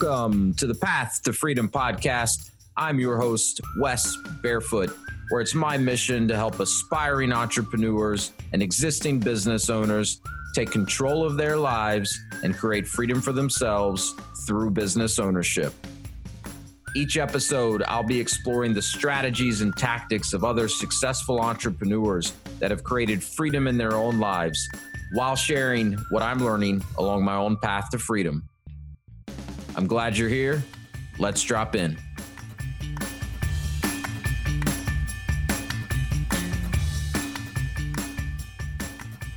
Welcome to the Path to Freedom podcast. I'm your host, Wes Barefoot, where it's my mission to help aspiring entrepreneurs and existing business owners take control of their lives and create freedom for themselves through business ownership. Each episode, I'll be exploring the strategies and tactics of other successful entrepreneurs that have created freedom in their own lives while sharing what I'm learning along my own path to freedom. I'm glad you're here. Let's drop in.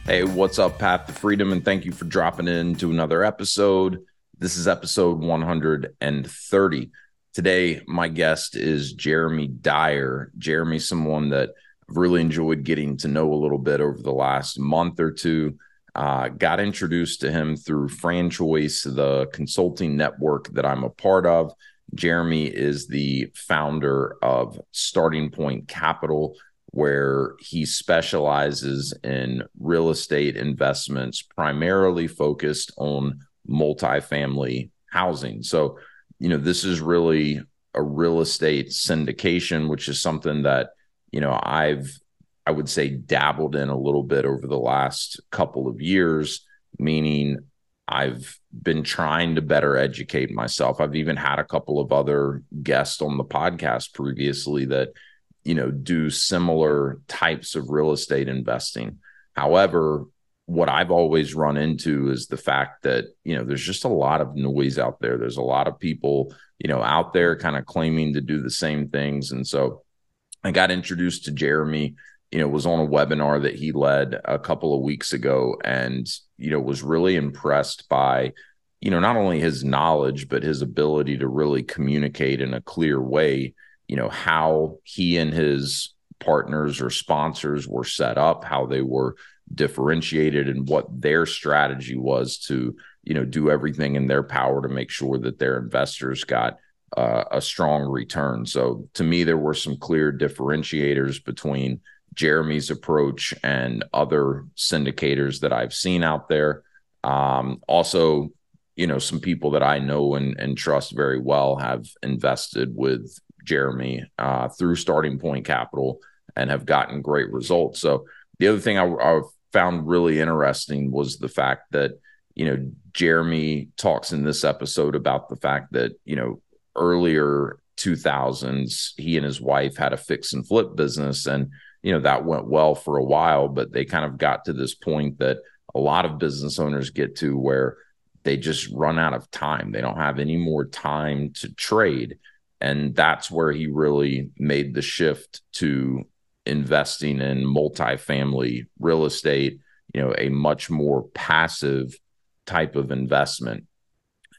Hey, what's up, Path to Freedom? And thank you for dropping in to another episode. This is episode 130. Today, my guest is Jeremy Dyer. Jeremy, someone that I've really enjoyed getting to know a little bit over the last month or two. Uh, got introduced to him through FranChoice, the consulting network that I'm a part of. Jeremy is the founder of Starting Point Capital, where he specializes in real estate investments, primarily focused on multifamily housing. So, you know, this is really a real estate syndication, which is something that, you know, I've, I would say, dabbled in a little bit over the last couple of years, meaning I've been trying to better educate myself. I've even had a couple of other guests on the podcast previously that, you know, do similar types of real estate investing. However, what I've always run into is the fact that, you know, there's just a lot of noise out there. There's a lot of people, you know, out there kind of claiming to do the same things. And so I got introduced to Jeremy, you know, was on a webinar that he led a couple of weeks ago and, you know, was really impressed by, you know, not only his knowledge, but his ability to really communicate in a clear way, you know, how he and his partners or sponsors were set up, how they were differentiated and what their strategy was to you know do everything in their power to make sure that their investors got uh, a strong return. So to me there were some clear differentiators between jeremy's approach and other syndicators that i've seen out there. Um, also you know some people that i know and, and trust very well have invested with jeremy uh, through starting point capital and have gotten great results. So the other thing I, I, found really interesting was the fact that you know Jeremy talks in this episode about the fact that you know earlier 2000s he and his wife had a fix and flip business and you know that went well for a while but they kind of got to this point that a lot of business owners get to where they just run out of time they don't have any more time to trade and that's where he really made the shift to investing in multifamily real estate, you know, a much more passive type of investment.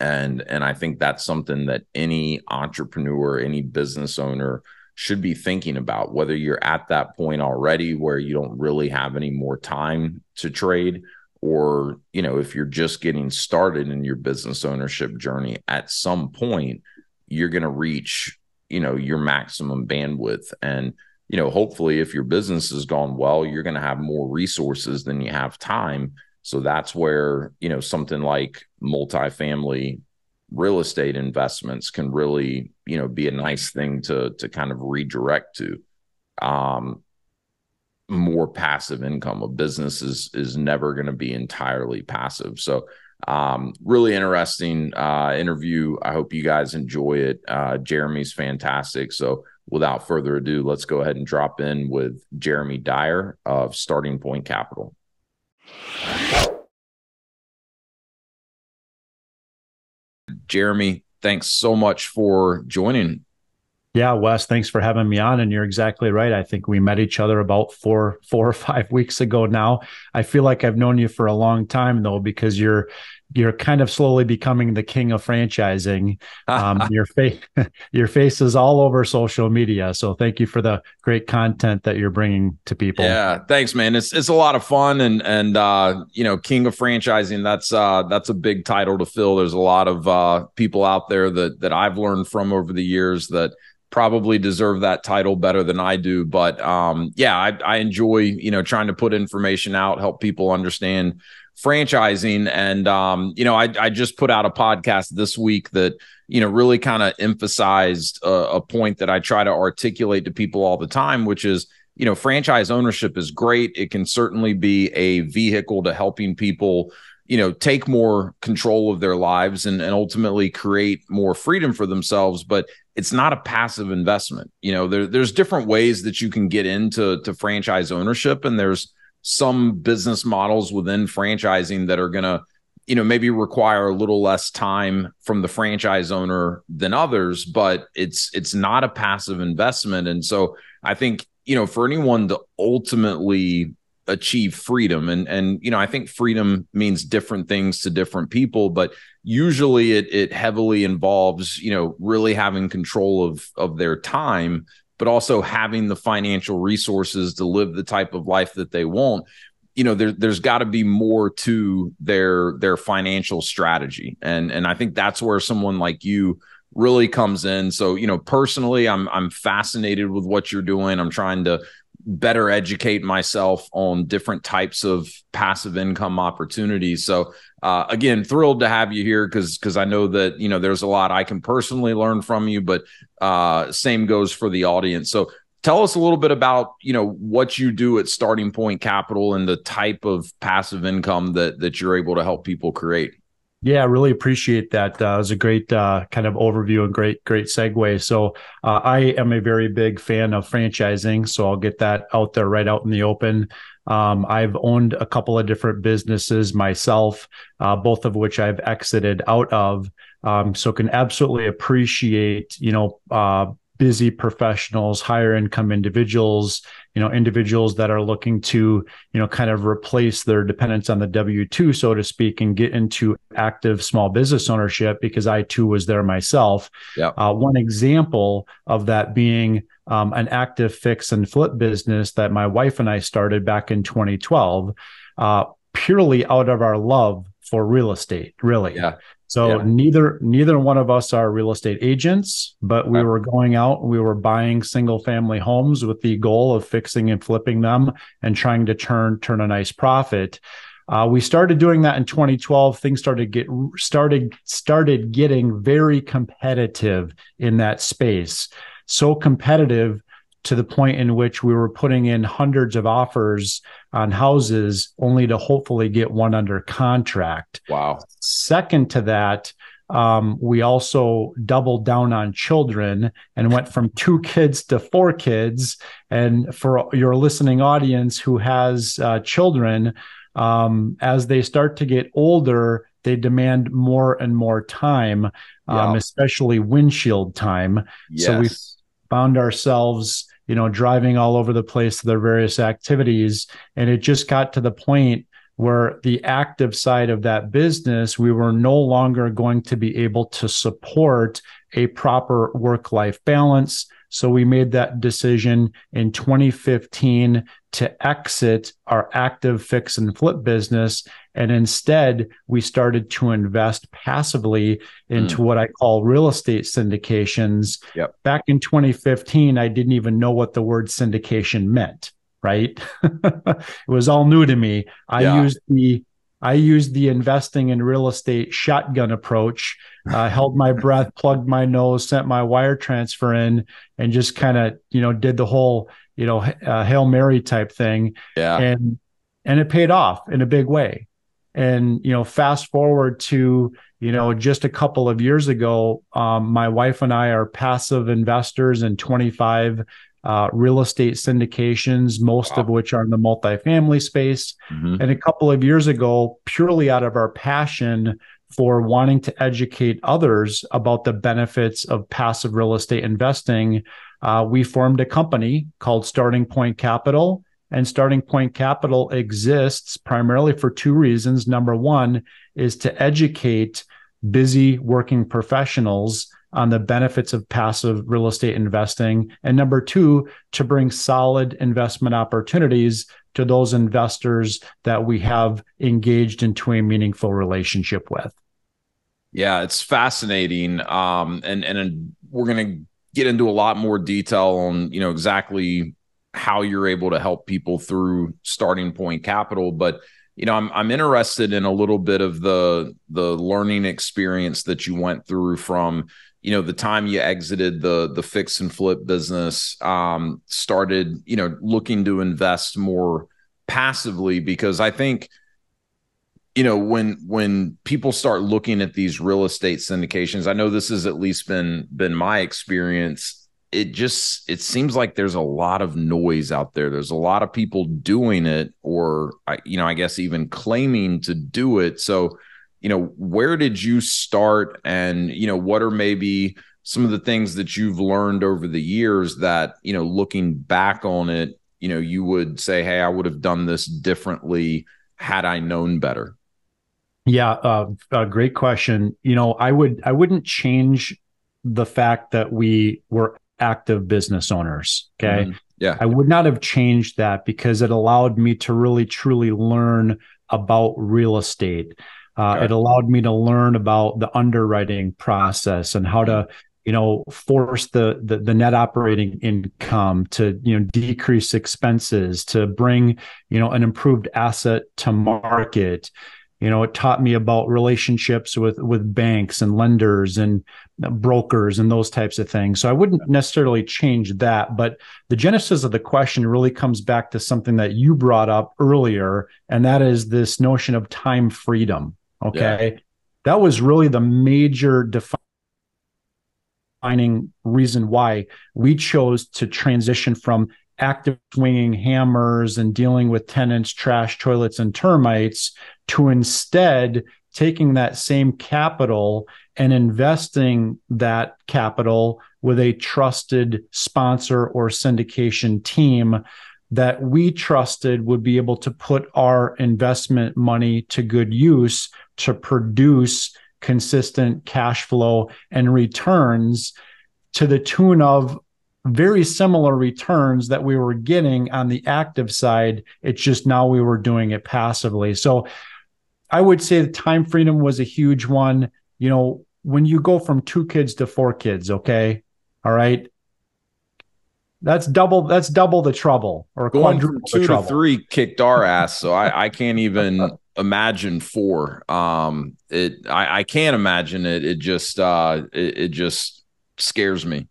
And and I think that's something that any entrepreneur, any business owner should be thinking about whether you're at that point already where you don't really have any more time to trade or you know if you're just getting started in your business ownership journey at some point you're going to reach you know your maximum bandwidth and you know, hopefully, if your business has gone well, you're going to have more resources than you have time. So that's where, you know, something like multifamily real estate investments can really, you know, be a nice thing to to kind of redirect to. Um, more passive income. A business is is never going to be entirely passive. So um, really interesting uh, interview. I hope you guys enjoy it. Uh, Jeremy's fantastic. So without further ado, let's go ahead and drop in with Jeremy Dyer of Starting Point Capital. Jeremy, thanks so much for joining. Yeah, Wes, thanks for having me on. And you're exactly right. I think we met each other about four, four or five weeks ago now. I feel like I've known you for a long time though, because you're you're kind of slowly becoming the king of franchising. Um, your face, your face is all over social media. So thank you for the great content that you're bringing to people. Yeah, thanks, man. It's it's a lot of fun, and and uh, you know, king of franchising. That's uh, that's a big title to fill. There's a lot of uh, people out there that that I've learned from over the years that probably deserve that title better than I do. But um, yeah, I, I enjoy you know trying to put information out, help people understand franchising. And um, you know, I, I just put out a podcast this week that you know really kind of emphasized a, a point that I try to articulate to people all the time, which is you know, franchise ownership is great. It can certainly be a vehicle to helping people you know take more control of their lives and, and ultimately create more freedom for themselves but it's not a passive investment you know there, there's different ways that you can get into to franchise ownership and there's some business models within franchising that are going to you know maybe require a little less time from the franchise owner than others but it's it's not a passive investment. And so i think you know for anyone to ultimately achieve freedom and and you know i think freedom means different things to different people but usually it it heavily involves you know really having control of of their time but also having the financial resources to live the type of life that they want you know there, there's got to be more to their their financial strategy. And and i think that's where someone like you really comes in. So you know personally i'm i'm fascinated with what you're doing. I'm trying to better educate myself on different types of passive income opportunities. So uh, again, thrilled to have you here because because I know that you know there's a lot I can personally learn from you, but uh, same goes for the audience. So tell us a little bit about you know what you do at Starting Point Capital and the type of passive income that that you're able to help people create. Yeah, I really appreciate that. Uh, it was a great uh, kind of overview and great, great segue. So, uh, I am a very big fan of franchising. So, I'll get that out there right out in the open. Um, I've owned a couple of different businesses myself, uh, both of which I've exited out of. Um, so, can absolutely appreciate, you know, uh, busy professionals, higher income individuals, you know individuals that are looking to you know kind of replace their dependence on the w2 so to speak and get into active small business ownership because i too was there myself. Yeah. Uh, one example of that being um, an active fix and flip business that my wife and i started back in 2012 uh, purely out of our love for real estate really. Yeah so yeah. neither neither one of us are real estate agents, but we were going out, we were buying single family homes with the goal of fixing and flipping them and trying to turn turn a nice profit. Uh, we started doing that in 2012. Things started get started started getting very competitive in that space. So competitive to the point in which we were putting in hundreds of offers on houses only to hopefully get one under contract. Wow. Second to that, um, we also doubled down on children and went from two kids to four kids. And for your listening audience who has uh, children, um, as they start to get older, they demand more and more time, um, especially windshield time. Yes. So we found ourselves you know, driving all over the place to their various activities. And it just got to the point where the active side of that business, we were no longer going to be able to support a proper work life balance. So we made that decision in 2015 to exit our active fix and flip business. And instead, we started to invest passively into mm. what I call real estate syndications. Yep. Back in 2015, I didn't even know what the word syndication meant, right? it was all new to me. I yeah. used the I used the investing in real estate shotgun approach, uh, held my breath, plugged my nose, sent my wire transfer in, and just kind of, you know, did the whole, you know, uh, Hail Mary type thing. Yeah. And, and it paid off in a big way. And, you know, fast forward to, you know, just a couple of years ago, um, my wife and I are passive investors in 25 uh, real estate syndications, most wow. of which are in the multifamily space. Mm-hmm. And a couple of years ago, purely out of our passion for wanting to educate others about the benefits of passive real estate investing, uh, we formed a company called Starting Point Capital. And Starting Point Capital exists primarily for two reasons. Number one is to educate busy working professionals on the benefits of passive real estate investing. And number two, to bring solid investment opportunities to those investors that we have engaged into a meaningful relationship with. Yeah, it's fascinating. Um, and, and we're going to get into a lot more detail on, you know, exactly how you're able to help people through starting point capital. But you know, I'm I'm interested in a little bit of the the learning experience that you went through from you know the time you exited the the fix and flip business um started you know looking to invest more passively because i think you know when when people start looking at these real estate syndications i know this has at least been been my experience it just it seems like there's a lot of noise out there. There's a lot of people doing it or you know i guess even claiming to do it. So you know where did you start? And you know what are maybe some of the things that you've learned over the years that you know looking back on it you know you would say hey i would have done this differently had i known better yeah uh, uh, great question. You know i would i wouldn't change the fact that we were active business owners okay mm-hmm. yeah i would not have changed that because it allowed me to really truly learn about real estate uh, okay. It allowed me to learn about the underwriting process and how to, you know, force the, the the net operating income to you know decrease expenses to bring you know an improved asset to market. You know, it taught me about relationships with with banks and lenders and brokers and those types of things. So I wouldn't necessarily change that, but the genesis of the question really comes back to something that you brought up earlier, and that is this notion of time freedom. Okay. Yeah. That was really the major defining reason why we chose to transition from active swinging hammers and dealing with tenants, trash, toilets, and termites to instead taking that same capital and investing that capital with a trusted sponsor or syndication team that we trusted would be able to put our investment money to good use to produce consistent cash flow and returns to the tune of very similar returns that we were getting on the active side. It's just now we were doing it passively. So I would say the time freedom was a huge one. You know, when you go from two kids to four kids, okay, all right, that's double. That's double the trouble, or going from two to three kicked our ass. So I, I can't even imagine four. Um, it I, I can't imagine it. It just uh, it, it just scares me.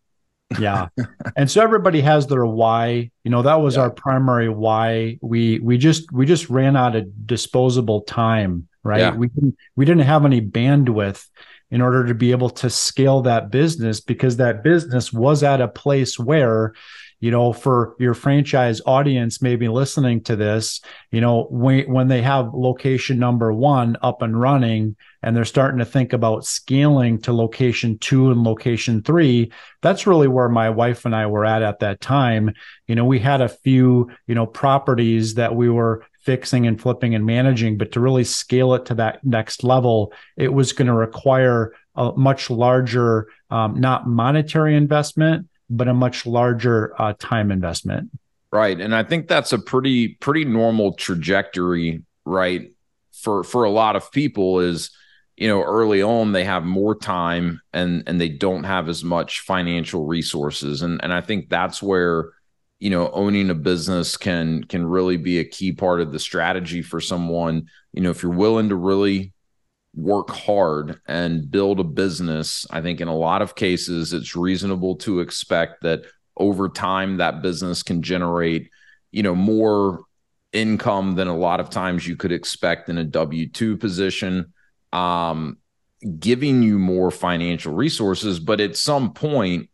yeah, and so everybody has their why. You know, that was yeah. our primary why. We we just we just ran out of disposable time. Right. Yeah. We didn't we didn't have any bandwidth in order to be able to scale that business because that business was at a place where you know, for your franchise audience maybe listening to this, you know, when, when they have location number one up and running and they're starting to think about scaling to location two and location three, that's really where my wife and I were at at that time. You know, we had a few, you know, properties that we were fixing and flipping and managing, but to really scale it to that next level, it was going to require a much larger, um, not monetary investment, but a much larger uh, time investment. Right, and I think that's a pretty pretty normal trajectory, right? For for a lot of people is you know early on they have more time and and they don't have as much financial resources and and I think that's where you know owning a business can can really be a key part of the strategy for someone you know if you're willing to really work hard and build a business, I think in a lot of cases, it's reasonable to expect that over time that business can generate, you know, more income than a lot of times you could expect in a W 2 position, um, giving you more financial resources. But at some point,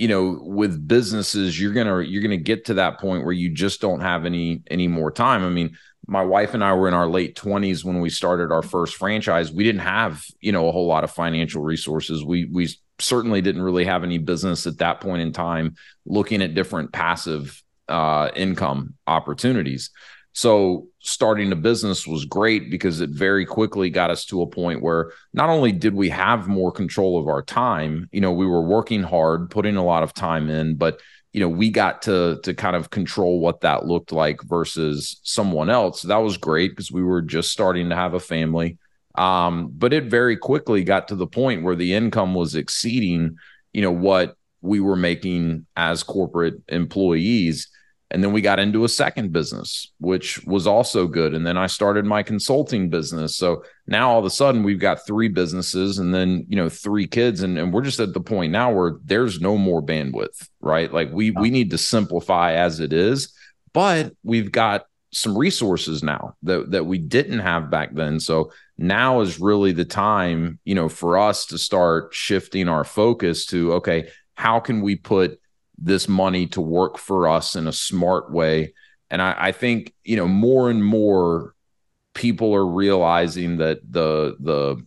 you know with businesses you're gonna you're gonna get to that point where you just don't have any any more time i mean my wife and I were in our late 20s when we started our first franchise. We didn't have, you know, a whole lot of financial resources. We we certainly didn't really have any business at that point in time looking at different passive uh, income opportunities. So starting a business was great because it very quickly got us to a point where not only did we have more control of our time, you know, we were working hard, putting a lot of time in, but you know we got to to kind of control what that looked like versus someone else. That was great because we were just starting to have a family. Um, but it very quickly got to the point where the income was exceeding you know what we were making as corporate employees And then we got into a second business, which was also good. And then I started my consulting business. So now all of a sudden we've got three businesses and then, you know, three kids. And, and we're just at the point now where there's no more bandwidth, right? Like we we need to simplify as it is, but we've got some resources now that that we didn't have back then. So now is really the time, you know, for us to start shifting our focus to okay, how can we put this money to work for us in a smart way. And I, I think, you know, more and more people are realizing that the the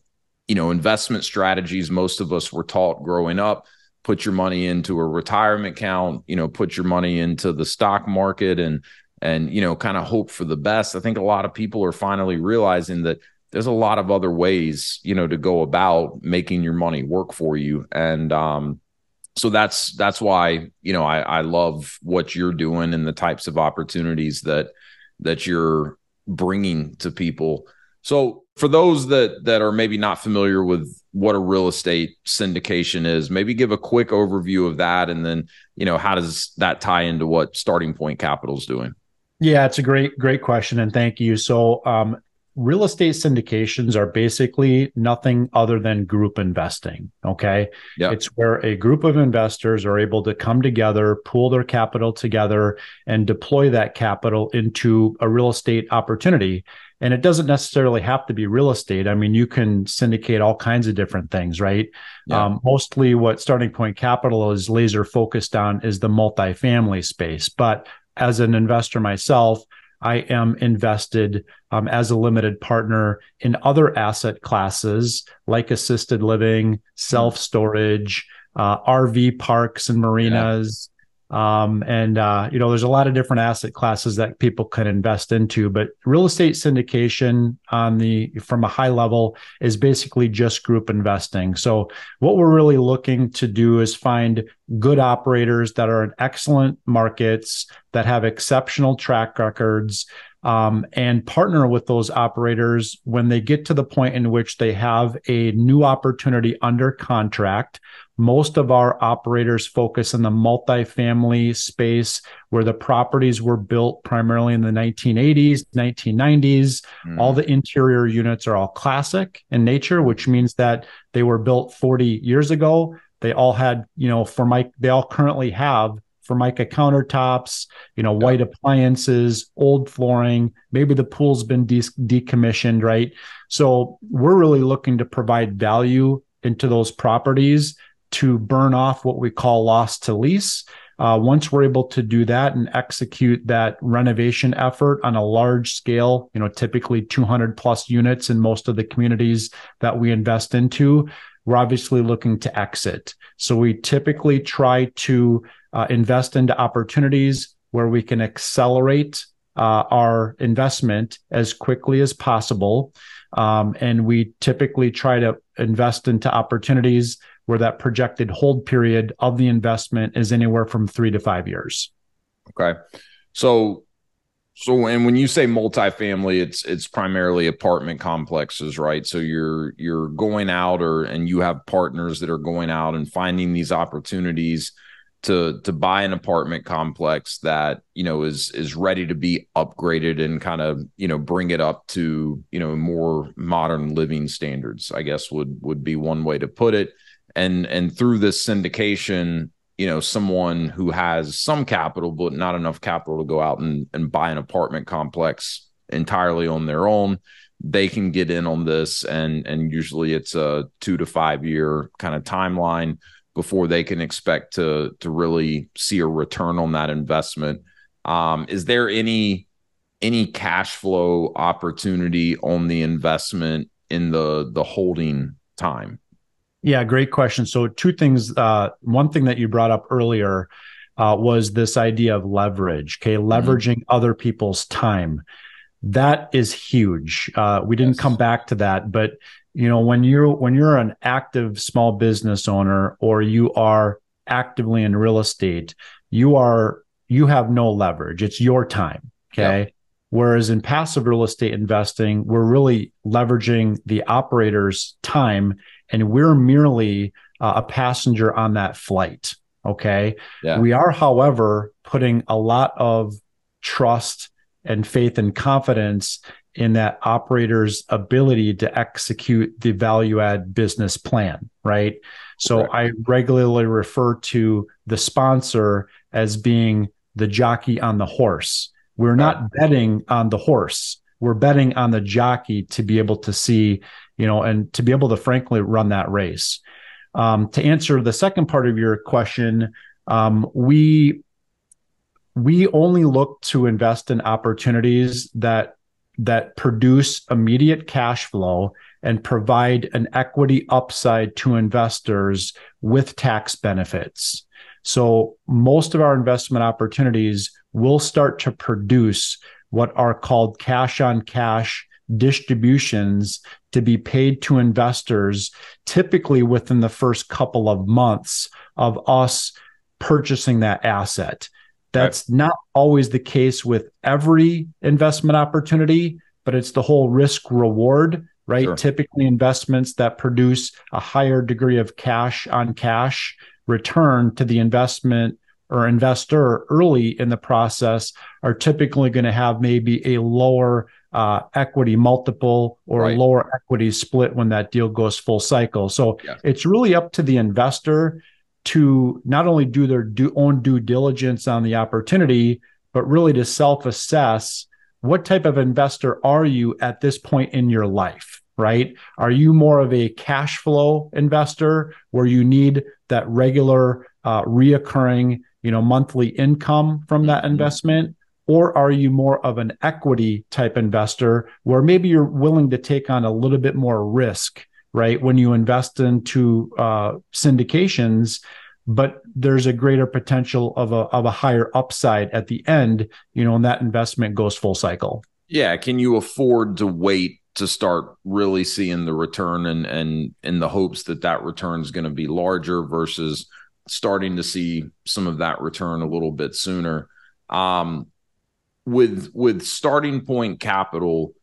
you know investment strategies most of us were taught growing up put your money into a retirement account you know put your money into the stock market and and you know kind of hope for the best i think a lot of people are finally realizing that there's a lot of other ways you know to go about making your money work for you and um so that's that's why you know I, I love what you're doing and the types of opportunities that that you're bringing to people. So for those that that are maybe not familiar with what a real estate syndication is maybe give a quick overview of that and then you know how does that tie into what starting point capital is doing? Yeah it's a great great question and thank you. So um, real estate syndications are basically nothing other than group investing. Okay. Yep. It's where a group of investors are able to come together, pool their capital together, and deploy that capital into a real estate opportunity. And it doesn't necessarily have to be real estate. I mean, you can syndicate all kinds of different things, right? Yeah. Um, mostly what Starting Point Capital is laser focused on is the multifamily space. But as an investor myself, I am invested um, as a limited partner in other asset classes like assisted living, self storage, uh, RV parks and marinas, um, and uh, you know, there's a lot of different asset classes that people can invest into. But real estate syndication on the from a high level is basically just group investing. So what we're really looking to do is find good operators that are in excellent markets that have exceptional track records um, and partner with those operators when they get to the point in which they have a new opportunity under contract. Most of our operators focus in the multifamily space where the properties were built primarily in the 1980s, 1990s. Mm. All the interior units are all classic in nature, which means that they were built 40 years ago. They all had, you know, for my, they all currently have Formica countertops, you know, white appliances, old flooring. Maybe the pool's been de- decommissioned, right? So we're really looking to provide value into those properties to burn off what we call loss to lease. Uh, once we're able to do that and execute that renovation effort on a large scale, you know, typically 200 plus units in most of the communities that we invest into, we're obviously looking to exit. So we typically try to uh, invest into opportunities where we can accelerate uh, our investment as quickly as possible. Um, and we typically try to invest into opportunities where that projected hold period of the investment is anywhere from three to five years. Okay. So, so, and when you say multifamily, it's it's primarily apartment complexes, right? So you're you're going out, or and you have partners that are going out and finding these opportunities to to buy an apartment complex that you know is is ready to be upgraded and kind of you know bring it up to you know more modern living standards i guess would would be one way to put it and and through this syndication you know someone who has some capital but not enough capital to go out and, and buy an apartment complex entirely on their own they can get in on this and and usually it's a two to five year kind of timeline before they can expect to to really see a return on that investment. Um, is there any any cash flow opportunity on the investment in the the holding time? Yeah, great question. So two things. Uh, one thing that you brought up earlier uh, was this idea of leverage. Okay, mm-hmm. leveraging mm-hmm. other people's time. That is huge. Uh, we didn't yes. come back to that, but you know when you're when you're an active small business owner or you are actively in real estate you are you have no leverage it's your time okay yep. whereas in passive real estate investing we're really leveraging the operator's time and we're merely uh, a passenger on that flight Okay. Yeah. We are, however, putting a lot of trust and faith and confidence in that operator's ability to execute the value add business plan, right? So I regularly refer to the sponsor as being the jockey on the horse. We're not betting on the horse. We're betting on the jockey to be able to see, you know, and to be able to frankly run that race. Um, to answer the second part of your question, um, we we only look to invest in opportunities that that produce immediate cash flow and provide an equity upside to investors with tax benefits. So most of our investment opportunities will start to produce what are called cash on cash distributions to be paid to investors typically within the first couple of months of us purchasing that asset. That's right. not always the case with every investment opportunity, but it's the whole risk reward, right? Sure. Typically, investments that produce a higher degree of cash on cash return to the investment or investor early in the process are typically going to have maybe a lower uh, equity multiple or right. a lower equity split when that deal goes full cycle. So yeah. it's really up to the investor to not only do their own due diligence on the opportunity, but really to self assess what type of investor are you at this point in your life, right? Are you more of a cash flow investor where you need that regular, uh, reoccurring, you know, monthly income from that mm-hmm. investment? Or are you more of an equity type investor where maybe you're willing to take on a little bit more risk right? When you invest into uh, syndications, but there's a greater potential of a of a higher upside at the end, you know, and that investment goes full cycle. Yeah, can you afford to wait to start really seeing the return and and in the hopes that that return is going to be larger versus starting to see some of that return a little bit sooner. Um, with with starting point capital,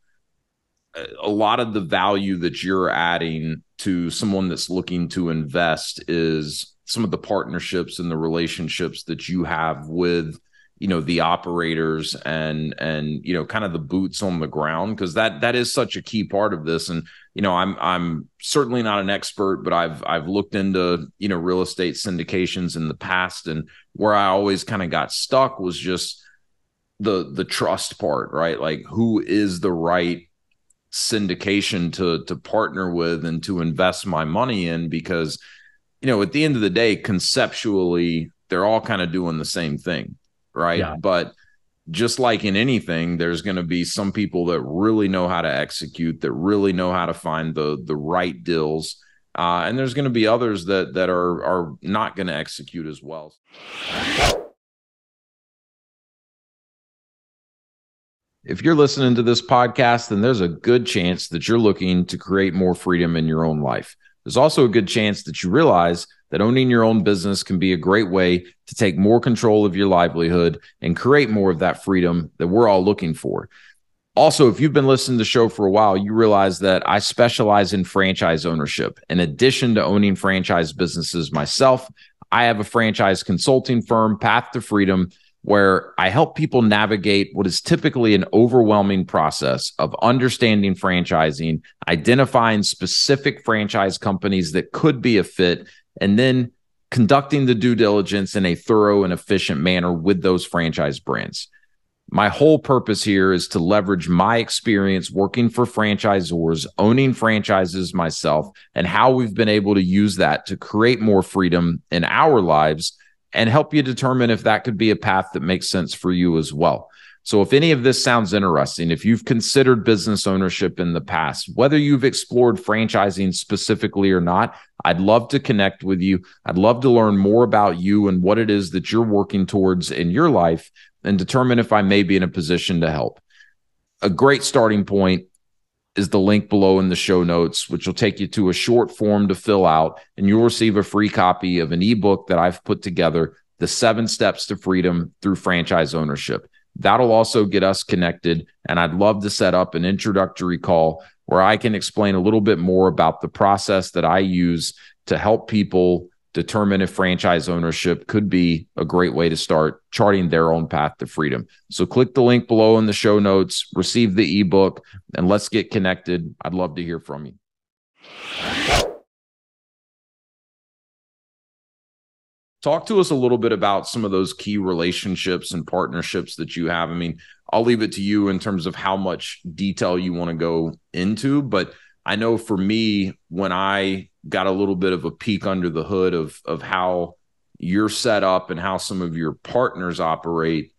a lot of the value that you're adding to someone that's looking to invest is some of the partnerships and the relationships that you have with you know the operators and and you know kind of the boots on the ground because that that is such a key part of this. And you know i'm i'm certainly not an expert but i've i've looked into you know real estate syndications in the past. And where i always kind of got stuck was just the the trust part right? Like who is the right syndication to to partner with and to invest my money in? Because you know at the end of the day conceptually they're all kind of doing the same thing right yeah. but just like in anything there's going to be some people that really know how to execute that really know how to find the the right deals uh, and there's going to be others that that are are not going to execute as well If you're listening to this podcast, then there's a good chance that you're looking to create more freedom in your own life. There's also a good chance that you realize that owning your own business can be a great way to take more control of your livelihood and create more of that freedom that we're all looking for. Also, if you've been listening to the show for a while, you realize that I specialize in franchise ownership. In addition to owning franchise businesses myself, I have a franchise consulting firm, Path to Freedom, where I help people navigate what is typically an overwhelming process of understanding franchising, identifying specific franchise companies that could be a fit, and then conducting the due diligence in a thorough and efficient manner with those franchise brands. My whole purpose here is to leverage my experience working for franchisors, owning franchises myself, and how we've been able to use that to create more freedom in our lives and help you determine if that could be a path that makes sense for you as well. So, if any of this sounds interesting, if you've considered business ownership in the past, whether you've explored franchising specifically or not, I'd love to connect with you. I'd love to learn more about you and what it is that you're working towards in your life and determine if I may be in a position to help. A great starting point is the link below in the show notes, which will take you to a short form to fill out, and you'll receive a free copy of an ebook that I've put together The Seven Steps to Freedom Through Franchise Ownership. That'll also get us connected. And I'd love to set up an introductory call where I can explain a little bit more about the process that I use to help people determine if franchise ownership could be a great way to start charting their own path to freedom. So click the link below in the show notes, receive the ebook, and let's get connected. I'd love to hear from you. Talk to us a little bit about some of those key relationships and partnerships that you have. I mean, I'll leave it to you in terms of how much detail you want to go into, but I know for me, when I got a little bit of a peek under the hood of of how you're set up and how some of your partners operate,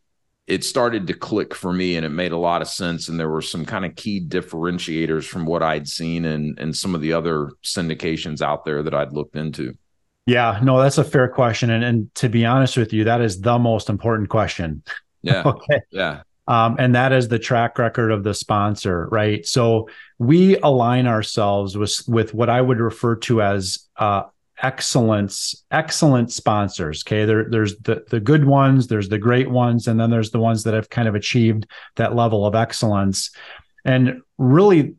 it started to click for me and it made a lot of sense. And there were some kind of key differentiators from what I'd seen and and some of the other syndications out there that I'd looked into. Yeah, no, that's a fair question. And and to be honest with you, that is the most important question. Yeah. okay. Yeah. Um, and that is the track record of the sponsor, right? So we align ourselves with with what I would refer to as uh, excellence, excellent sponsors. Okay, there, there's the the good ones, there's the great ones, and then there's the ones that have kind of achieved that level of excellence. And really,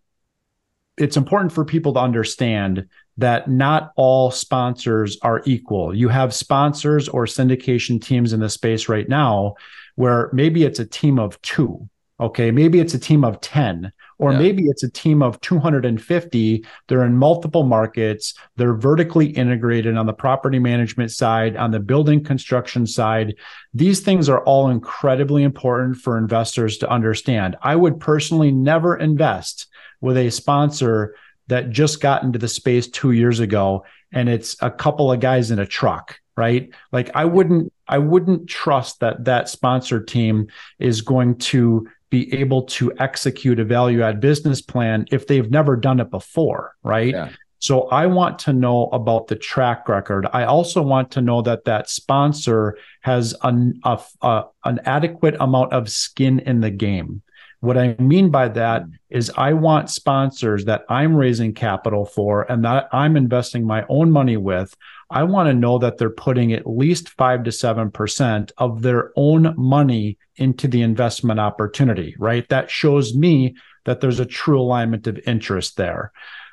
it's important for people to understand that not all sponsors are equal. You have sponsors or syndication teams in the space right now where maybe it's a team of two. Okay. Maybe it's a team of 10, or yeah. maybe it's a team of 250. They're in multiple markets. They're vertically integrated on the property management side, on the building construction side. These things are all incredibly important for investors to understand. I would personally never invest with a sponsor that just got into the space two years ago and it's a couple of guys in a truck right? Like i wouldn't i wouldn't trust that that sponsor team is going to be able to execute a value add business plan if they've never done it before right? Yeah. so i want to know about the track record. I also want to know that that sponsor has an a, a, an adequate amount of skin in the game what I mean by that mm. I want sponsors that I'm raising capital for and that I'm investing my own money with. I want to know that they're putting at least five to 7% of their own money into the investment opportunity, right? That shows me that there's a true alignment of interest there.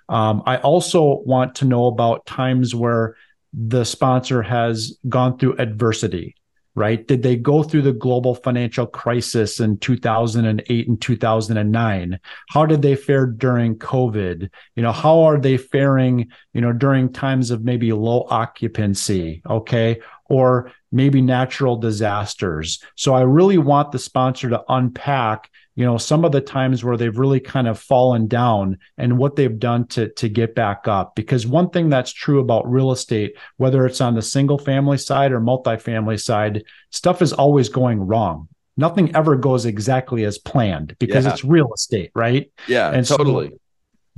Um, I also want to know about times where the sponsor has gone through adversity right? Did they go through the global financial crisis in 2008 and 2009? How did they fare during COVID? You know, how are they faring, you know, during times of maybe low occupancy? Okay. Or maybe natural disasters. So I really want the sponsor to unpack you know some of the times where they've really kind of fallen down and what they've done to to get back up. Because one thing that's true about real estate whether it's on the single family side or multifamily side stuff is always going wrong. Nothing ever goes exactly as planned because yeah. it's real estate right? Yeah and totally. so,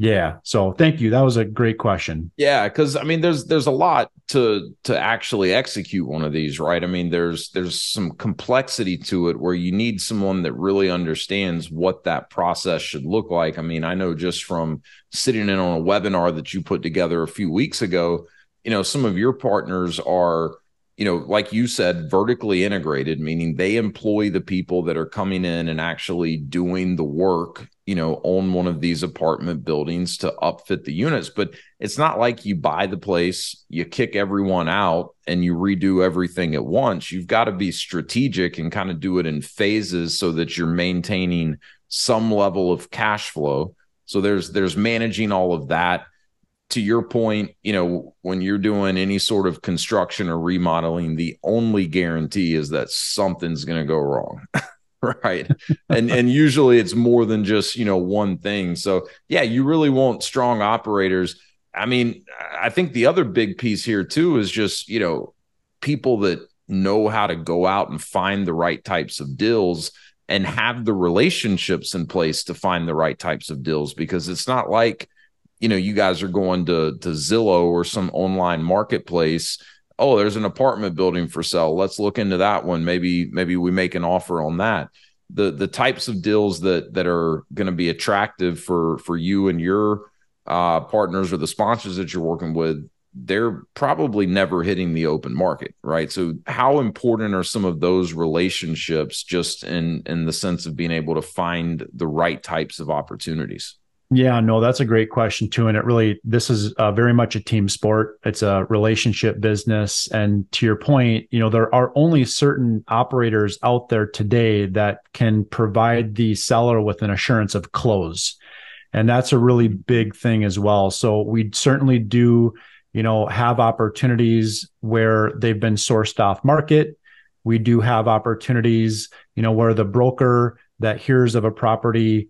yeah. So thank you. That was a great question. Yeah, because I mean, there's there's a lot to to actually execute one of these, right? I mean, there's there's some complexity to it where you need someone that really understands what that process should look like. I mean, I know just from sitting in on a webinar that you put together a few weeks ago, you know, some of your partners are you know, like you said, vertically integrated, meaning they employ the people that are coming in and actually doing the work, you know, on one of these apartment buildings to upfit the units. But it's not like you buy the place, you kick everyone out, and you redo everything at once. You've got to be strategic and kind of do it in phases so that you're maintaining some level of cash flow. So there's there's managing all of that to your point, you know, when you're doing any sort of construction or remodeling, the only guarantee is that something's going to go wrong. right. and and usually it's more than just, you know, one thing. So, yeah, you really want strong operators. I mean, I think the other big piece here too is just, you know, people that know how to go out and find the right types of deals and have the relationships in place to find the right types of deals because it's not like you know you guys are going to to Zillow or some online marketplace. Oh there's an apartment building for sale. Let's look into that one. Maybe maybe we make an offer on that. The the types of deals that that are going to be attractive for for you and your uh, partners or the sponsors that you're working with they're probably never hitting the open market right? So how important are some of those relationships just in in the sense of being able to find the right types of opportunities Yeah, no, that's a great question too. And it really, this is uh, very much a team sport. It's a relationship business. And to your point, you know, there are only certain operators out there today that can provide the seller with an assurance of close. And that's a really big thing as well. So we certainly do, you know, have opportunities where they've been sourced off market. We do have opportunities, you know, where the broker that hears of a property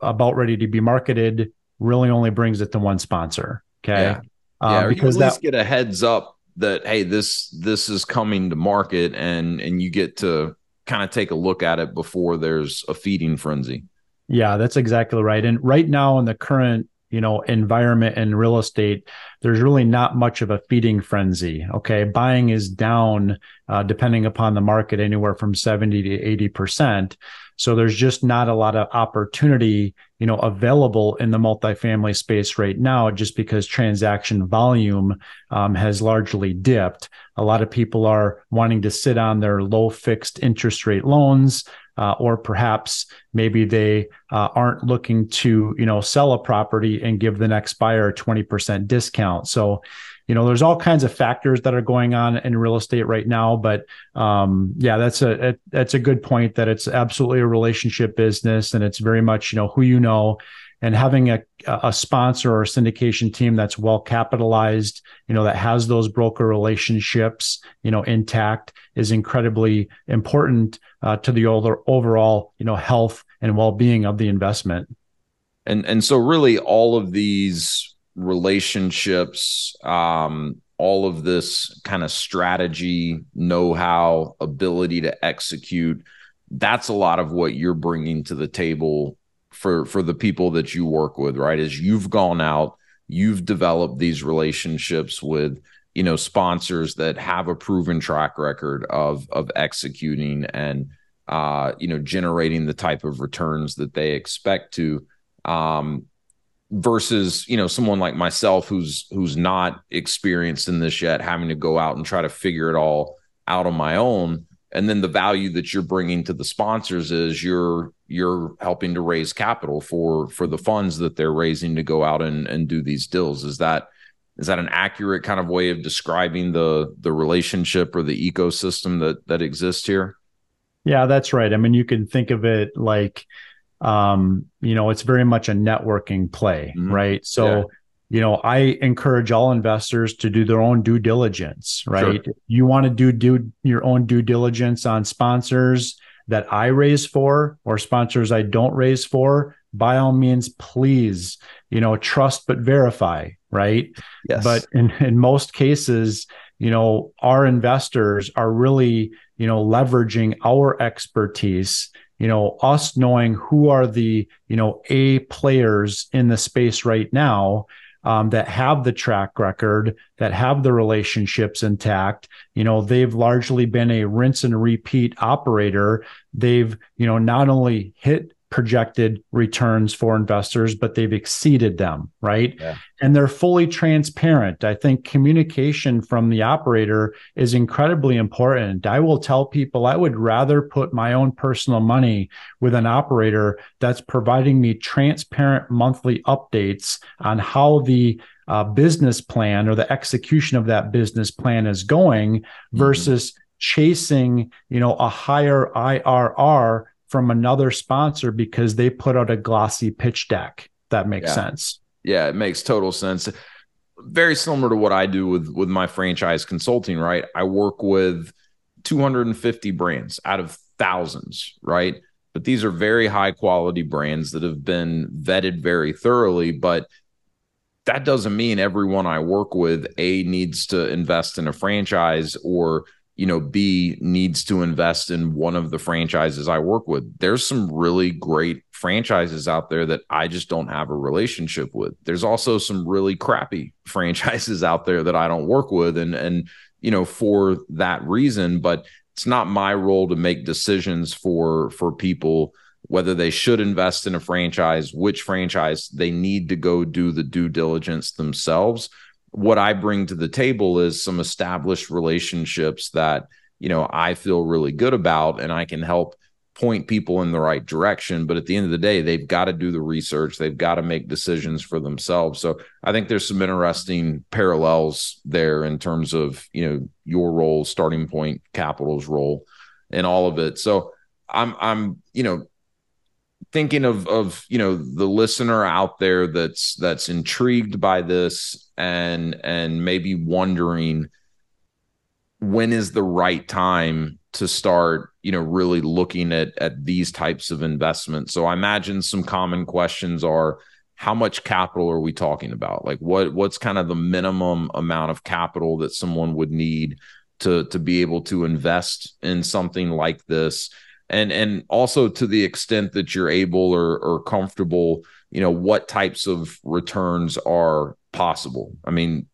about ready to be marketed really only brings it to one sponsor. Okay. Yeah. Um, yeah because you at least that, get a heads up that hey, this this is coming to market and and you get to kind of take a look at it before there's a feeding frenzy. Yeah, that's exactly right. And right now in the current you know environment in real estate there's really not much of a feeding frenzy okay buying is down uh, depending upon the market anywhere from 70 to 80 percent so there's just not a lot of opportunity, you know, available in the multifamily space right now, just because transaction volume um, has largely dipped. A lot of people are wanting to sit on their low fixed interest rate loans. Uh, or perhaps maybe they uh, aren't looking to you know sell a property and give the next buyer a 20% discount so you know there's all kinds of factors that are going on in real estate right now but um, yeah that's a, a that's a good point that it's absolutely a relationship business and it's very much you know who you know. And having a, a sponsor or a syndication team that's well capitalized you know that has those broker relationships you know intact is incredibly important uh, to the overall you know health and well-being of the investment. And and so really all of these relationships, um, all of this kind of strategy, know how, ability to execute. That's a lot of what you're bringing to the table for for the people that you work with, right? Is you've gone out, you've developed these relationships with you know sponsors that have a proven track record of of executing and uh, you know generating the type of returns that they expect to. Um, versus you know someone like myself who's who's not experienced in this yet having to go out and try to figure it all out on my own. And then the value that you're bringing to the sponsors is you're you're helping to raise capital for for the funds that they're raising to go out and and do these deals. Is that is that an accurate kind of way of describing the the relationship or the ecosystem that that exists here? Yeah that's right. I mean you can think of it like um, you know, it's very much a networking play, mm-hmm. right? So, yeah. you know, I encourage all investors to do their own due diligence, right? Sure. You want to do do your own due diligence on sponsors that I raise for or sponsors I don't raise for, by all means, please, you know, trust but verify, right? Yes. But in in most cases, you know, our investors are really, you know, leveraging our expertise you know us knowing who are the you know a players in the space right now um, that have the track record that have the relationships intact you know they've largely been a rinse and repeat operator. They've you know not only hit projected returns for investors, but they've exceeded them, right? Yeah. And they're fully transparent. I think communication from the operator is incredibly important. I will tell people I would rather put my own personal money with an operator that's providing me transparent monthly updates on how the uh, business plan or the execution of that business plan is going mm-hmm. versus mm-hmm. chasing, you know, a higher IRR from another sponsor because they put out a glossy pitch deck. That makes yeah. sense. Yeah, it makes total sense. Very similar to what I do with with my franchise consulting, right? I work with 250 brands out of thousands, right? But these are very high quality brands that have been vetted very thoroughly, but that doesn't mean everyone I work with a needs to invest in a franchise or you know, B needs to invest in one of the franchises I work with. There's some really great franchises out there that I just don't have a relationship with. There's also some really crappy franchises out there that I don't work with and and you know, for that reason, but it's not my role to make decisions for for people whether they should invest in a franchise, which franchise they need to go do the due diligence themselves what I bring to the table is some established relationships that, you know, I feel really good about and I can help point people in the right direction. But at the end of the day, they've got to do the research. They've got to make decisions for themselves. So I think there's some interesting parallels there in terms of, you know, your role, starting point, capital's role, and all of it. So I'm I'm, you know, thinking of of you know the listener out there that's that's intrigued by this and and maybe wondering when is the right time to start you know really looking at at these types of investments. So i imagine some common questions are how much capital are we talking about? Like what what's kind of the minimum amount of capital that someone would need to to be able to invest in something like this and and also to the extent that you're able or or comfortable you know what types of returns are possible. I mean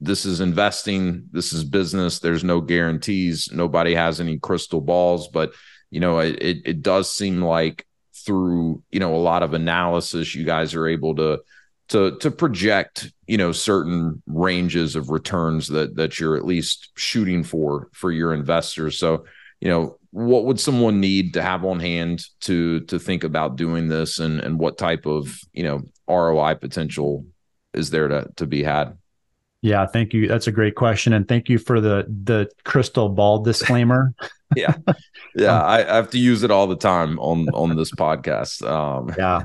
this is investing this is business there's no guarantees nobody has any crystal balls but you know it it does seem like through you know a lot of analysis you guys are able to to to project you know certain ranges of returns that that you're at least shooting for for your investors. So you know what would someone need to have on hand to to think about doing this and and what type of you know ROI potential is there to to be had yeah, thank you. That's a great question, and thank you for the the crystal ball disclaimer. yeah, yeah, um, I, I, have to use it all the time on on this podcast. Um, yeah,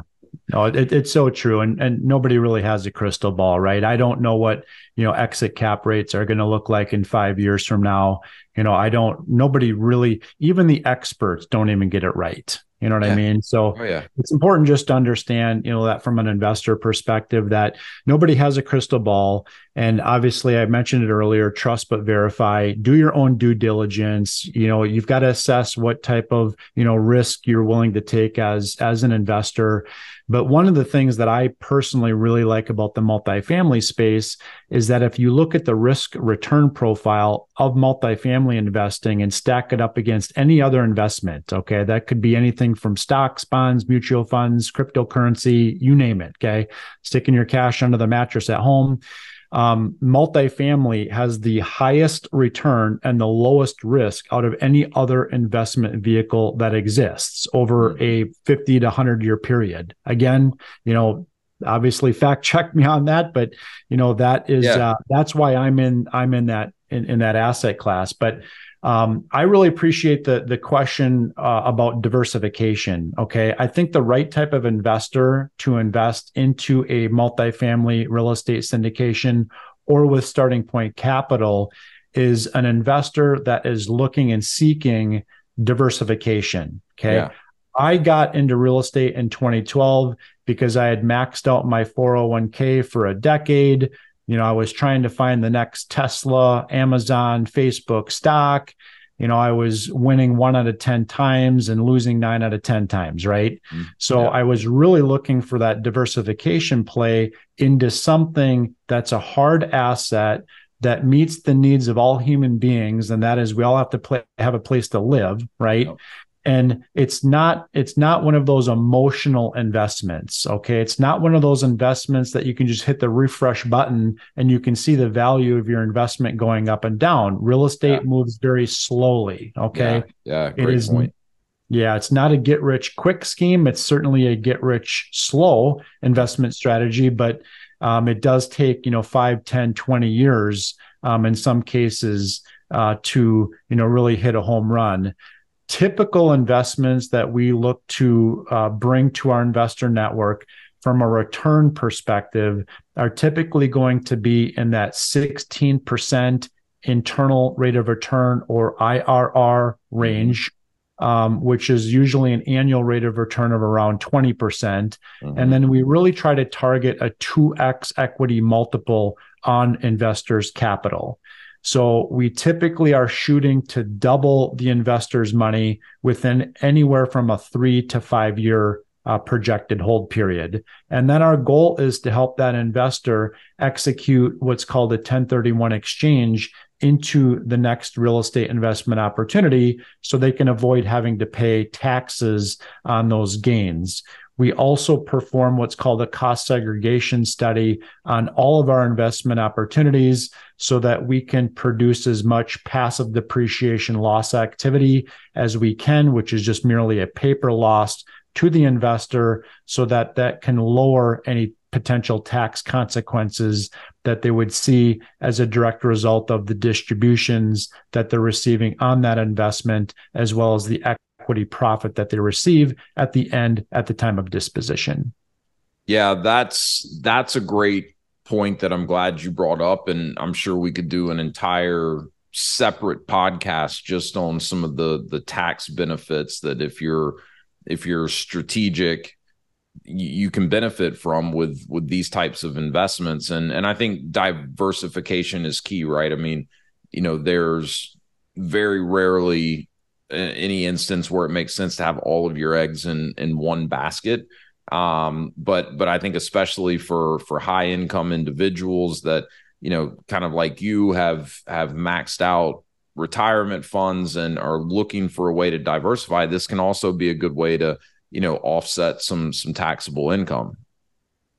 no, it, it's so true, and and nobody really has a crystal ball, right? I don't know what you know exit cap rates are going to look like in five years from now. You know, I don't. Nobody really, even the experts, don't even get it right. You know what yeah. I mean? So oh, yeah. it's important just to understand, you know, that from an investor perspective, that nobody has a crystal ball. And obviously, I mentioned it earlier trust but verify, do your own due diligence. You know, you've got to assess what type of, you know, risk you're willing to take as as an investor. But one of the things that I personally really like about the multifamily space is that if you look at the risk return profile of multifamily investing and stack it up against any other investment, okay, that could be anything from stocks, bonds, mutual funds, cryptocurrency, you name it, okay, sticking your cash under the mattress at home um, multifamily has the highest return and the lowest risk out of any other investment vehicle that exists over hmm. a 50 to 100 year period. Again, you know, obviously fact check me on that, but you know that is yeah. uh, that's why I'm in I'm in that in, in that asset class. But um, I really appreciate the the question uh, about diversification. Okay, I think the right type of investor to invest into a multifamily real estate syndication or with starting point capital is an investor that is looking and seeking diversification. Okay. Yeah. I got into real estate in 2012 because I had maxed out my 401k for a decade you know, I was trying to find the next Tesla, Amazon, Facebook stock. You know, I was winning one out of 10 times and losing nine out of 10 times, right? Mm, so yeah. I was really looking for that diversification play into something that's a hard asset that meets the needs of all human beings and that is we all have to play, have a place to live right and it's not it's not one of those emotional investments okay? It's not one of those investments that you can just hit the refresh button and you can see the value of your investment going up and down. Real estate yeah. moves very slowly okay? Yeah, yeah great it is point. yeah it's not a get rich quick scheme. It's certainly a get rich slow investment strategy but um, it does take you know 5 10 20 years um, in some cases uh, to you know really hit a home run typical investments that we look to uh, bring to our investor network from a return perspective are typically going to be in that 16% internal rate of return or IRR range, um, which is usually an annual rate of return of around 20%. percent mm hmm And then we really try to target a 2x equity multiple on investors' capital. So we typically are shooting to double the investor's money within anywhere from a three to five year uh, projected hold period. And then our goal is to help that investor execute what's called a 1031 exchange into the next real estate investment opportunity so they can avoid having to pay taxes on those gains We also perform what's called a cost segregation study on all of our investment opportunities so that we can produce as much passive depreciation loss activity as we can, which is just merely a paper loss to the investor so that that can lower any potential tax consequences that they would see as a direct result of the distributions that they're receiving on that investment, as well as the equity profit that they receive at the end at the time of disposition. Yeah, that's that's a great point that I'm glad you brought up and I'm sure we could do an entire separate podcast just on some of the the tax benefits that if you're if you're strategic you can benefit from with with these types of investments and and I think diversification is key right I mean you know there's very rarely any instance where it makes sense to have all of your eggs in in one basket. Um but but I think especially for for high income individuals that you know kind of like you have have maxed out retirement funds and are looking for a way to diversify this can also be a good way to you know offset some some taxable income.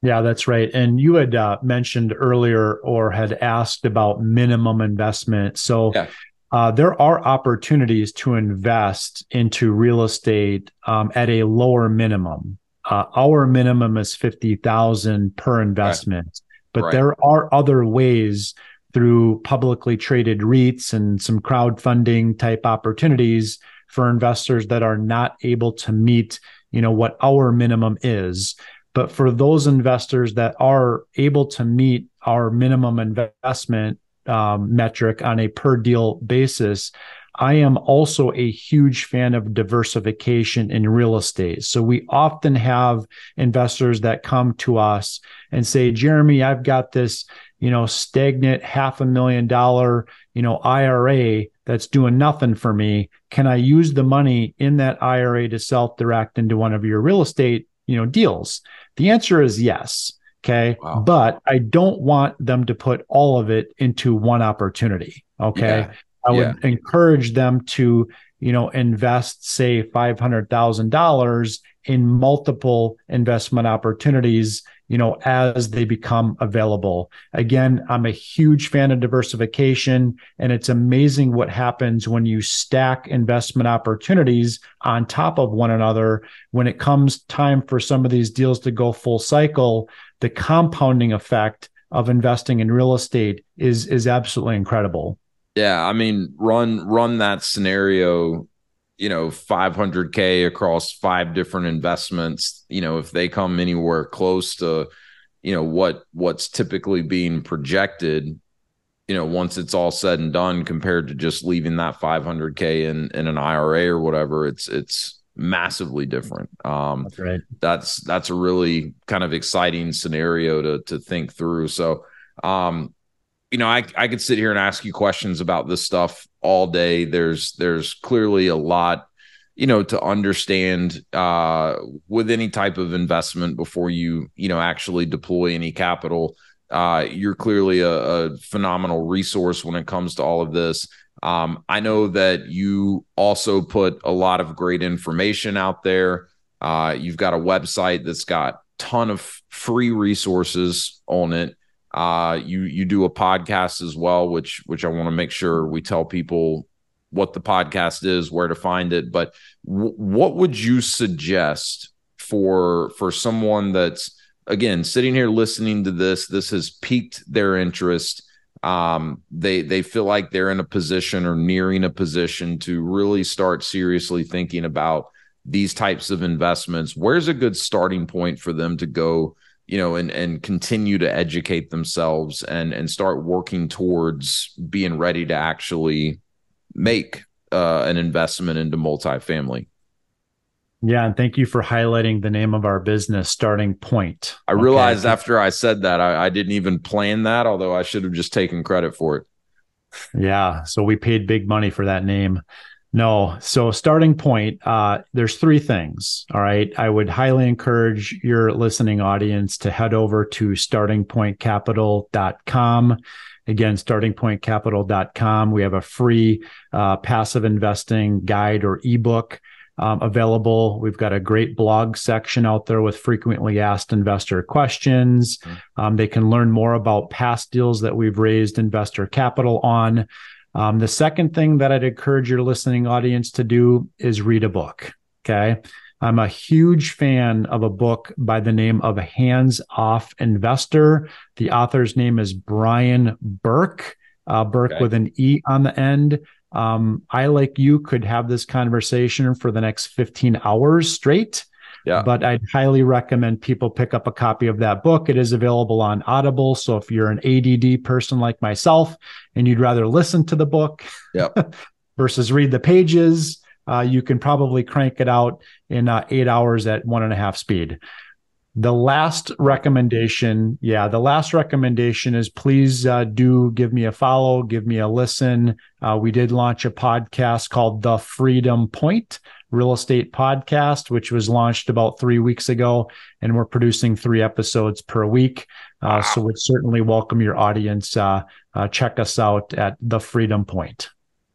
Yeah that's right. And you had uh, mentioned earlier or had asked about minimum investment. So yeah. Uh, there are opportunities to invest into real estate um, at a lower minimum uh, our minimum is 50000 per investment right. but right. there are other ways through publicly traded REITs and some crowdfunding type opportunities for investors that are not able to meet you know what our minimum is but for those investors that are able to meet our minimum investment um, metric on a per deal basis I am also a huge fan of diversification in real estate. So we often have investors that come to us and say, Jeremy, I've got this, you know, stagnant half a million dollar, you know, IRA that's doing nothing for me. Can I use the money in that IRA to self direct into one of your real estate, you know, deals? The answer is yes. Okay. Wow. But I don't want them to put all of it into one opportunity. Okay. Yeah. I would yeah. encourage them to, you know, invest, say, $500,000 in multiple investment opportunities you know, as they become available. Again, I'm a huge fan of diversification, and it's amazing what happens when you stack investment opportunities on top of one another. When it comes time for some of these deals to go full cycle, the compounding effect of investing in real estate is is absolutely incredible. Yeah, I mean, run run that scenario you know 500k across five different investments you know if they come anywhere close to you know what what's typically being projected you know once it's all said and done compared to just leaving that 500k in in an IRA or whatever it's it's massively different. Um that's right. that's that's a really kind of exciting scenario to to think through. So um you know, I I could sit here and ask you questions about this stuff all day. There's there's clearly a lot, you know, to understand uh, with any type of investment before you you know actually deploy any capital. Uh, you're clearly a, a, phenomenal resource when it comes to all of this. Um, I know that you also put a lot of great information out there. Uh, you've got a website that's got ton of free resources on it. Uh, you you do a podcast as well, which which I want to make sure we tell people what the podcast is, where to find it. But w- what would you suggest for for someone that's again sitting here listening to this? This has piqued their interest. Um, they they feel like they're in a position or nearing a position to really start seriously thinking about these types of investments. Where's a good starting point for them to go? You know and and continue to educate themselves and and start working towards being ready to actually make uh, an investment into multifamily. Yeah and thank you for highlighting the name of our business starting point. I okay. realized after i said that I, I didn't even plan that although i should have just taken credit for it. Yeah so we paid big money for that name no. So starting point, uh, there's three things. All right. I would highly encourage your listening audience to head over to startingpointcapital.com. Again, startingpointcapital.com. We have a free uh, passive investing guide or ebook um, available. We've got a great blog section out there with frequently asked investor questions. Mm-hmm. Um, they can learn more about past deals that we've raised investor capital on. Um, the second thing that I'd encourage your listening audience to do is read a book. Okay. I'm a huge fan of a book by the name of Hands Off Investor. The author's name is Brian Burke, uh, Burke okay. with an E on the end. Um, I, like you, could have this conversation for the next 15 hours straight. Yeah. But I'd highly recommend people pick up a copy of that book. It is available on Audible. So if you're an ADD person like myself and you'd rather listen to the book yep. versus read the pages, uh, you can probably crank it out in uh, eight hours at one and a half speed. The last recommendation, yeah, the last recommendation is please uh, do give me a follow, give me a listen. Uh, we did launch a podcast called The Freedom Point Real Estate Podcast, which was launched about three weeks ago, and we're producing three episodes per week. Uh, wow. So, would certainly welcome your audience. Uh, uh, check us out at The Freedom Point.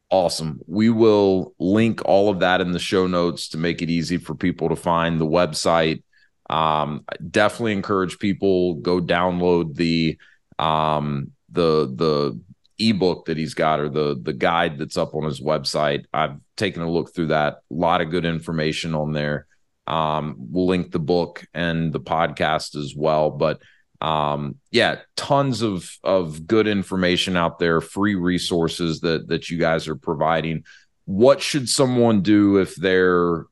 Awesome. We will link all of that in the show notes to make it easy for people to find the website um, definitely encourage people go download the um, the the ebook that he's got or the the guide that's up on his website. I've taken a look through that. A lot of good information on there. Um, we'll link the book and the podcast as well. But um, yeah, tons of of good information out there, free resources that that you guys are providing. What should someone do if they're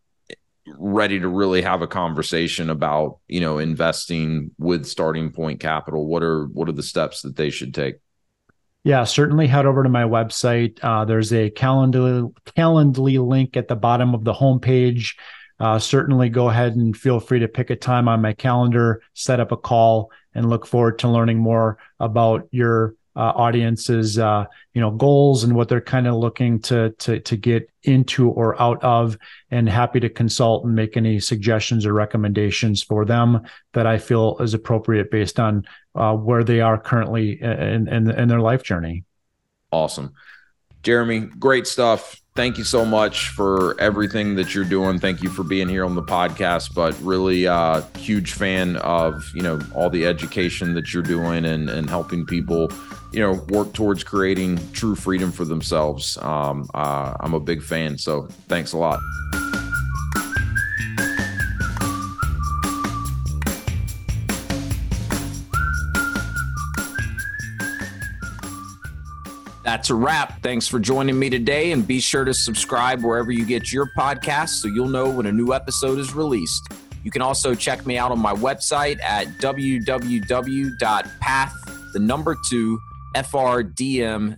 ready to really have a conversation about you know investing with starting point capital what are what are the steps that they should take yeah certainly head over to my website. Uh, there's a calendly calendly link at the bottom of the homepage. Uh, certainly go ahead and feel free to pick a time on my calendar set up a call and look forward to learning more about your uh, audiences uh, you know goals and what they're kind of looking to to to get into or out of and happy to consult and make any suggestions or recommendations for them that I feel is appropriate based on uh, where they are currently in, in in their life journey. Awesome. Jeremy, great stuff thank you so much for everything that you're doing. Thank you for being here on the podcast. But really, uh, huge fan of you know all the education that you're doing and and helping people, you know, work towards creating true freedom for themselves. Um, uh, I'm a big fan. So thanks a lot. That's a wrap. Thanks for joining me today, and be sure to subscribe wherever you get your podcasts so you'll know when a new episode is released. You can also check me out on my website at www.path, the number two, frdm.com.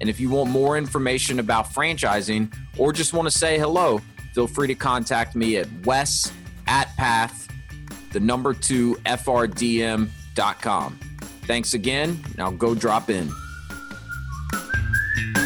And if you want more information about franchising or just want to say hello, feel free to contact me at wes at path, the number two, frdm.com. Thanks again. Now go drop in. Thank you.